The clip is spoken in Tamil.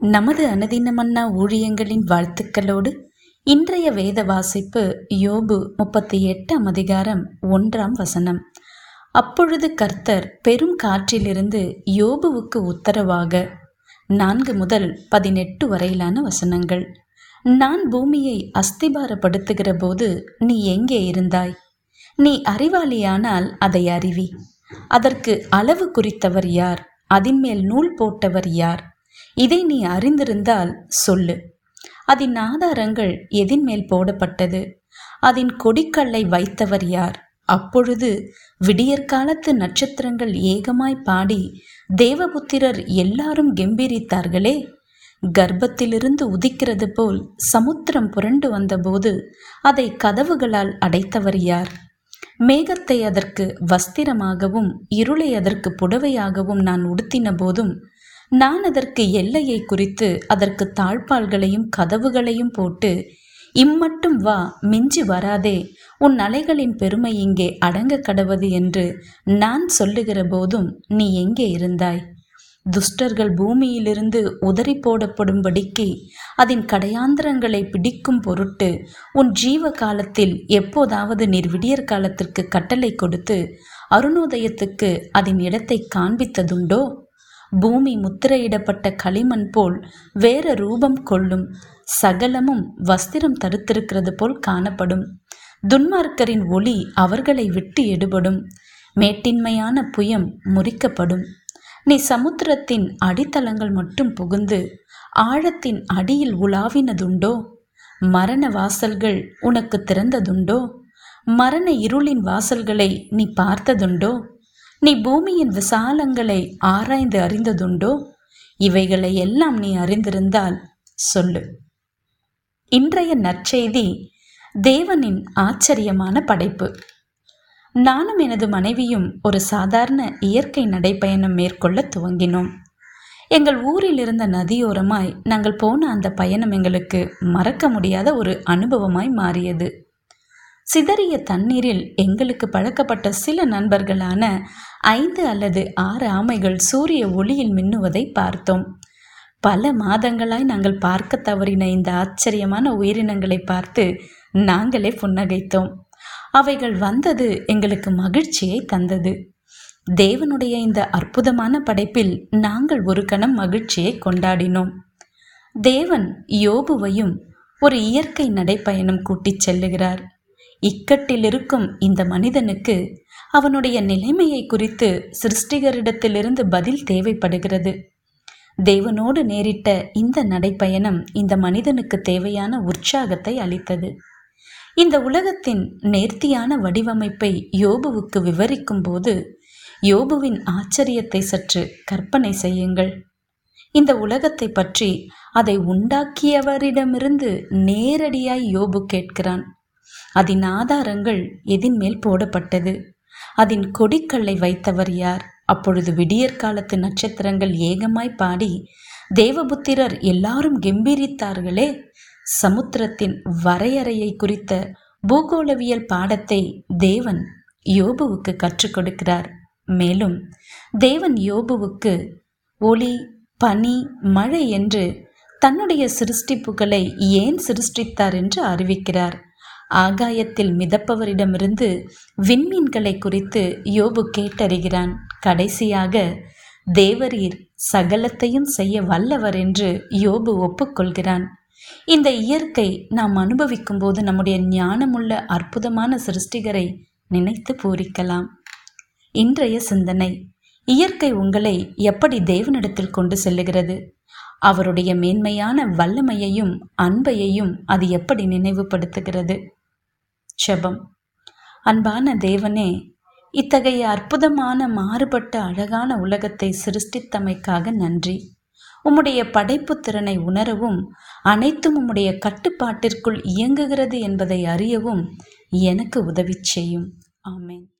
நமது அனுதினமன்னா ஊழியங்களின் வாழ்த்துக்களோடு இன்றைய வேத வாசிப்பு யோபு முப்பத்தி எட்டாம் அதிகாரம் ஒன்றாம் வசனம். அப்பொழுது கர்த்தர் பெரும் காற்றிலிருந்து யோபுவுக்கு உத்தரவாக நான்கு முதல் பதினெட்டு வரையிலான வசனங்கள். நான் பூமியை அஸ்திபாரப்படுத்துகிற போது நீ எங்கே இருந்தாய்? நீ அறிவாளியானால் அதை அறிவி. அதற்கு அளவு குறித்தவர் யார்? அதன்மேல் நூல் போட்டவர் யார்? இதை நீ அறிந்திருந்தால் சொல்லு. அதன் ஆதாரங்கள் எதின் மேல் போடப்பட்டது? அதன் கொடிக்கல்லை வைத்தவர் யார்? அப்பொழுது விடியற்காலத்து நட்சத்திரங்கள் ஏகமாய் பாடி தேவபுத்திரர் எல்லாரும் கெம்பீரித்தார்களே? கர்ப்பத்திலிருந்து உதிக்கிறது போல் சமுத்திரம் புரண்டு வந்தபோது அதை கதவுகளால் அடைத்தவர் யார்? மேகத்தை அதற்கு வஸ்திரமாகவும் இருளை அதற்கு புடவையாகவும் நான் உடுத்தின போதும் நான் அதற்கு எல்லையை குறித்து அதற்கு தாழ்பால்களையும் கதவுகளையும் போட்டு இம்மட்டும் வா மிஞ்சி வராதே உன் அலைகளின் பெருமை இங்கே அடங்க கடவது என்று நான் சொல்லுகிற போதும் நீ எங்கே இருந்தாய்? துஷ்டர்கள் பூமியிலிருந்து உதறி போடப்படும்படிக்கு அதன் கடையாந்திரங்களை பிடிக்கும் பொருட்டு உன் ஜீவ காலத்தில் எப்போதாவது நீர் விடியற் காலத்திற்கு கட்டளை கொடுத்து அருணோதயத்துக்கு அதன் இடத்தை காண்பித்ததுண்டோ? பூமி முத்திரையிடப்பட்ட களிமண் போல் வேற ரூபம் கொள்ளும். சகலமும் வஸ்திரம் தடுத்திருக்கிறது போல் காணப்படும். துன்மார்க்கரின் ஒளி அவர்களை விட்டு எடுபடும். மேட்டின்மையான புயம் முறிக்கப்படும். நீ சமுத்திரத்தின் அடித்தளங்கள் மட்டும் புகுந்து ஆழத்தின் அடியில் உலாவினதுண்டோ? மரண வாசல்கள் உனக்கு திறந்ததுண்டோ? மரண இருளின் வாசல்களை நீ பார்த்ததுண்டோ? நீ பூமியின் விசாலங்களை ஆராய்ந்து அறிந்ததுண்டோ? இவைகளை எல்லாம் நீ அறிந்திருந்தால் சொல்லு. இன்றைய நற்செய்தி தேவனின் ஆச்சரியமான படைப்பு. நானும் எனது மனைவியும் ஒரு சாதாரண இயற்கை நடைப்பயணம் மேற்கொள்ள துவங்கினோம். எங்கள் ஊரில் இருந்த நதியோரமாய் நாங்கள் போன அந்த பயணம் எங்களுக்கு மறக்க முடியாத ஒரு அனுபவமாய் மாறியது. சிதறிய தண்ணீரில் எங்களுக்கு பழக்கப்பட்ட சில நண்பர்களான ஐந்து அல்லது ஆறு ஆமைகள் சூரிய ஒளியில் மின்னுவதை பார்த்தோம். பல மாதங்களாய் நாங்கள் பார்க்க தவறின இந்த ஆச்சரியமான உயிரினங்களை பார்த்து நாங்களே புன்னகைத்தோம். அவைகள் வந்தது எங்களுக்கு மகிழ்ச்சியை தந்தது. தேவனுடைய இந்த அற்புதமான படைப்பில் நாங்கள் ஒரு கணம் மகிழ்ச்சியை கொண்டாடினோம். தேவன் யோபுவையும் ஒரு இயற்கை நடைப்பயணம் கூட்டிச் செல்லுகிறார். இக்கட்டில் இருக்கும் இந்த மனிதனுக்கு அவனுடைய நிலைமையை குறித்து சிருஷ்டிகரிடத்திலிருந்து பதில் தேவைப்படுகிறது. தேவனோடு நேரிட்ட இந்த நடைப்பயணம் இந்த மனிதனுக்கு தேவையான உற்சாகத்தை அளித்தது. இந்த உலகத்தின் நேர்த்தியான வடிவமைப்பை யோபுவுக்கு விவரிக்கும் போது யோபுவின் ஆச்சரியத்தை சற்று கற்பனை செய்யுங்கள். இந்த உலகத்தை பற்றி அதை உண்டாக்கியவரிடமிருந்து நேரடியாய் யோபு கேட்கிறான். அதன் ஆதாரங்கள் எதின் மேல் போடப்பட்டது? அதன் கொடிக்கல்லை வைத்தவர் யார்? அப்பொழுது விடியற்காலத்து நட்சத்திரங்கள் ஏகமாய் பாடி தேவபுத்திரர் எல்லாரும் கெம்பீரித்தார்களே? சமுத்திரத்தின் வரையறையை குறித்த பூகோளவியல் பாடத்தை தேவன் யோபுவுக்கு கற்றுக் கொடுக்கிறார். மேலும் தேவன் யோபுவுக்கு ஒளி பனி மழை என்று தன்னுடைய சிருஷ்டிப்புகளை ஏன் சிருஷ்டித்தார் என்று அறிவிக்கிறார். ஆகாயத்தில் மிதப்பவரிடமிருந்து விண்மீன்களை குறித்து யோபு கேட்டறிகிறான். கடைசியாக தேவரீர் சகலத்தையும் செய்ய வல்லவர் என்று யோபு ஒப்புக்கொள்கிறான். இந்த இயற்கை நாம் அனுபவிக்கும் போது நம்முடைய ஞானமுள்ள அற்புதமான சிருஷ்டிகரை நினைத்து பூரிக்கலாம். இன்றைய சிந்தனை இயற்கை உங்களை எப்படி தேவனிடத்தில் கொண்டு செல்லுகிறது? அவருடைய மேன்மையான வல்லமையையும் அன்பையையும் அது எப்படி நினைவுபடுத்துகிறது? செபம். அன்பான தேவனே இத்தகைய அற்புதமான மாறுபட்ட அழகான உலகத்தை சிருஷ்டித்தமைக்காக நன்றி. உம்முடைய படைப்பு திறனை உணரவும் அனைத்தும் உம்முடைய கட்டுப்பாட்டிற்குள் இயங்குகிறது என்பதை அறியவும் எனக்கு உதவி செய்யும். ஆமேன்.